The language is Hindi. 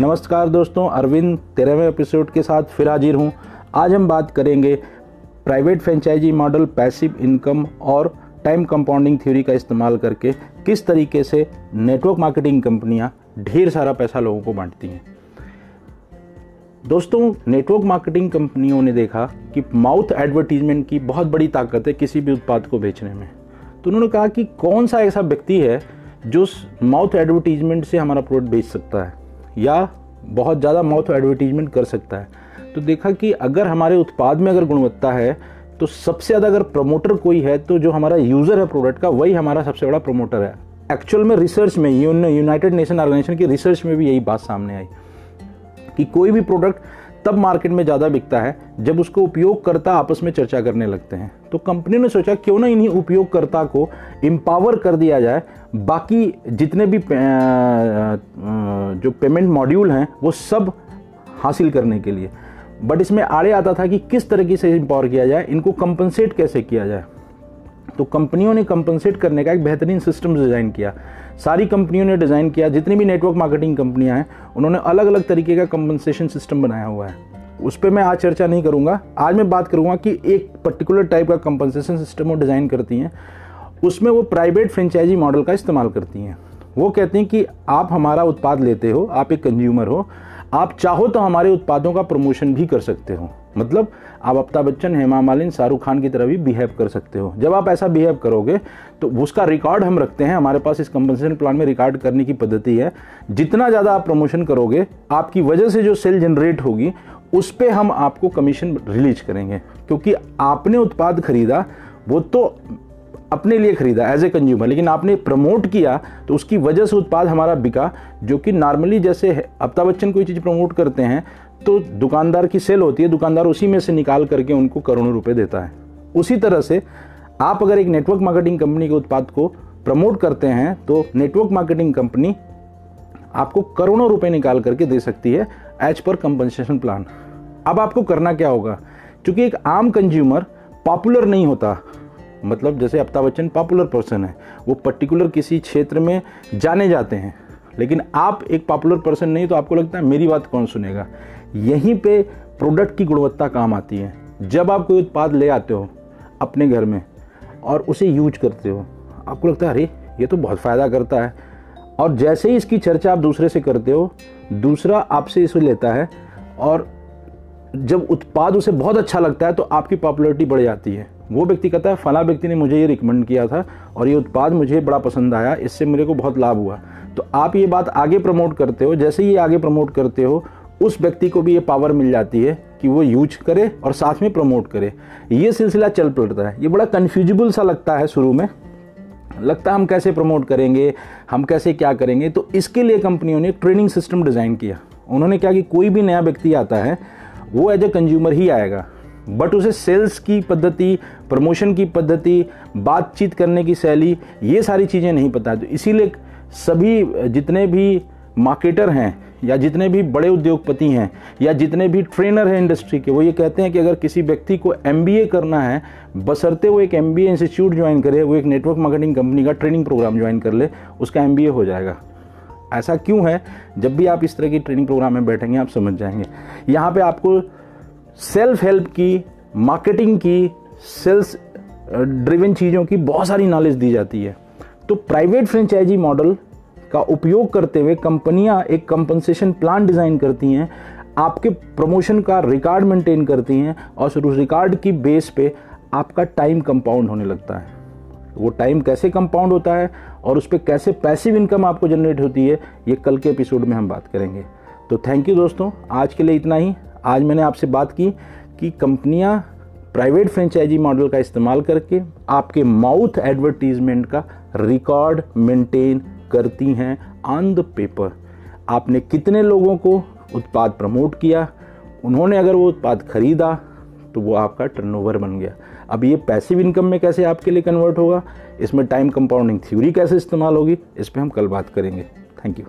नमस्कार दोस्तों, अरविंद, तेरहवें एपिसोड के साथ फिर हाजिर हूँ। आज हम बात करेंगे private franchise model passive income और टाइम कंपाउंडिंग थ्योरी का इस्तेमाल करके किस तरीके से नेटवर्क मार्केटिंग कंपनियाँ ढेर सारा पैसा लोगों को बांटती हैं। दोस्तों नेटवर्क मार्केटिंग कंपनियों ने देखा कि माउथ एडवर्टीजमेंट की बहुत बड़ी ताकत है किसी भी उत्पाद को बेचने में। तो उन्होंने कहा कि कौन सा ऐसा व्यक्ति है जो माउथ एडवर्टीजमेंट से हमारा प्रोडक्ट बेच सकता है? या बहुत ज़्यादा माउथ एडवर्टीजमेंट कर सकता है। तो देखा कि अगर हमारे उत्पाद में अगर गुणवत्ता है तो सबसे ज़्यादा अगर प्रमोटर कोई है तो जो हमारा यूज़र है प्रोडक्ट का, वही हमारा सबसे बड़ा प्रमोटर है। एक्चुअल में रिसर्च में यूनाइटेड नेशन ऑर्गेनाइजेशन की रिसर्च में भी यही बात सामने आई कि कोई भी प्रोडक्ट तब मार्केट में ज़्यादा बिकता है जब उसको उपयोगकर्ता आपस में चर्चा करने लगते हैं। तो कंपनी ने सोचा क्यों ना इन्हीं उपयोगकर्ता को एम्पावर कर दिया जाए। बाकी जितने भी पे, जो पेमेंट मॉड्यूल हैं वो सब हासिल करने के लिए। बट इसमें आड़े आता था कि किस तरीके से इम्पावर किया जाए इनको कंपनसेट कैसे किया जाए। तो कंपनियों ने कंपनसेट करने का एक बेहतरीन सिस्टम डिज़ाइन किया। सारी कंपनियों ने डिज़ाइन किया, जितनी भी नेटवर्क मार्केटिंग कंपनियाँ हैं, उन्होंने अलग अलग तरीके का कंपनसेशन सिस्टम बनाया हुआ है। उस पर मैं आज चर्चा नहीं करूँगा। आज मैं बात करूँगा कि एक पर्टिकुलर टाइप का कंपनसेशन सिस्टम वो डिज़ाइन करती हैं। उसमें वो प्राइवेट फ्रेंचाइजी मॉडल का इस्तेमाल करती हैं। वो कहती हैं कि आप हमारा उत्पाद लेते हो, आप एक कंज्यूमर हो, आप चाहो तो हमारे उत्पादों का प्रमोशन भी कर सकते हो। मतलब आप अमिताभ बच्चन, हेमा मालिन, शाहरुख खान की तरह भी बिहेव कर सकते हो। जब आप ऐसा बिहेव करोगे तो उसका रिकॉर्ड हम रखते हैं। हमारे पास इस कंपनसेशन प्लान में रिकॉर्ड करने की पद्धति है। जितना ज़्यादा आप प्रमोशन करोगे, आपकी वजह से जो सेल जनरेट होगी, उस पर हम आपको कमीशन रिलीज़ करेंगे। क्योंकि आपने उत्पाद खरीदा, वो तो अपने लिए खरीदा एज ए कंज्यूमर लेकिन आपने प्रमोट किया तो उसकी वजह से उत्पाद हमारा बिका। जो कि नॉर्मली जैसे अमिताभ बच्चन कोई चीज़ प्रमोट करते हैं तो दुकानदार की सेल होती है, दुकानदार उसी में से निकाल करके उनको करोड़ों रुपए देता है। उसी तरह से आप अगर एक नेटवर्क मार्केटिंग कंपनी के उत्पाद को प्रमोट करते हैं तो नेटवर्क मार्केटिंग कंपनी आपको करोड़ों रुपए निकाल करके दे सकती है एज पर कंपनसेशन प्लान अब आपको करना क्या होगा? क्योंकि एक आम कंज्यूमर पॉपुलर नहीं होता मतलब जैसे अमिताभ बच्चन पॉपुलर पर्सन है, वो पर्टिकुलर किसी क्षेत्र में जाने जाते हैं। लेकिन आप एक पॉपुलर पर्सन नहीं तो आपको लगता है मेरी बात कौन सुनेगा? यहीं पे प्रोडक्ट की गुणवत्ता काम आती है। जब आप कोई उत्पाद ले आते हो अपने घर में और उसे यूज़ करते हो, आपको लगता है, अरे, ये तो बहुत फ़ायदा करता है। और जैसे ही इसकी चर्चा आप दूसरे से करते हो, दूसरा आपसे इसे लेता है और जब उत्पाद उसे बहुत अच्छा लगता है तो आपकी पॉपुलरिटी बढ़ जाती है। वो व्यक्ति कहता है, फला व्यक्ति ने मुझे ये रिकमेंड किया था और ये उत्पाद मुझे बड़ा पसंद आया, इससे मेरे को बहुत लाभ हुआ। तो आप ये बात आगे प्रमोट करते हो, जैसे ही आगे प्रमोट करते हो, उस व्यक्ति को भी ये पावर मिल जाती है कि वो यूज़ करे और साथ में प्रमोट करे। ये सिलसिला चल पड़ता है। ये बड़ा कन्फ्यूजबल सा लगता है शुरू में। लगता है हम कैसे प्रमोट करेंगे, हम कैसे क्या करेंगे। तो इसके लिए कंपनियों ने ट्रेनिंग सिस्टम डिज़ाइन किया। उन्होंने क्या कि कोई भी नया व्यक्ति आता है, वो एज ए कंज्यूमर ही आएगा। बट उसे सेल्स की पद्धति प्रमोशन की पद्धति, बातचीत करने की शैली, ये सारी चीज़ें नहीं पता। तो इसीलिए सभी जितने भी मार्केटर हैं, या जितने भी बड़े उद्योगपति हैं, या जितने भी ट्रेनर हैं इंडस्ट्री के, वो ये कहते हैं कि अगर किसी व्यक्ति को एमबीए करना है, बसरते वो एक एमबीए इंस्टीट्यूट ज्वाइन करे, वो एक नेटवर्क मार्केटिंग कंपनी का ट्रेनिंग प्रोग्राम ज्वाइन कर ले, उसका एमबीए हो जाएगा। ऐसा क्यों है? जब भी आप इस तरह की ट्रेनिंग प्रोग्राम में बैठेंगे, आप समझ जाएँगे। यहाँ पे आपको सेल्फ हेल्प की मार्केटिंग की सेल्स ड्रिवन चीज़ों की बहुत सारी नॉलेज दी जाती है। तो प्राइवेट फ्रेंचाइजी मॉडल का उपयोग करते हुए कंपनियाँ एक कंपनसेशन प्लान डिज़ाइन करती हैं, आपके प्रमोशन का रिकॉर्ड मेंटेन करती हैं और उस रिकॉर्ड की बेस पे आपका टाइम कंपाउंड होने लगता है। वो टाइम कैसे कंपाउंड होता है और उस पर कैसे पैसिव इनकम आपको जनरेट होती है, ये कल के एपिसोड में हम बात करेंगे। तो थैंक यू दोस्तों, आज के लिए इतना ही। आज मैंने आपसे बात की कि कंपनियाँ प्राइवेट फ्रेंचाइजी मॉडल का इस्तेमाल करके आपके माउथ एडवर्टीजमेंट का रिकॉर्ड मेंटेन करती हैं ऑन द पेपर। आपने कितने लोगों को उत्पाद प्रमोट किया? उन्होंने अगर वो उत्पाद खरीदा तो वो आपका टर्नओवर बन गया। अब ये पैसिव इनकम में कैसे आपके लिए कन्वर्ट होगा? इसमें टाइम कंपाउंडिंग थ्योरी कैसे इस्तेमाल होगी? इस पर हम कल बात करेंगे। Thank you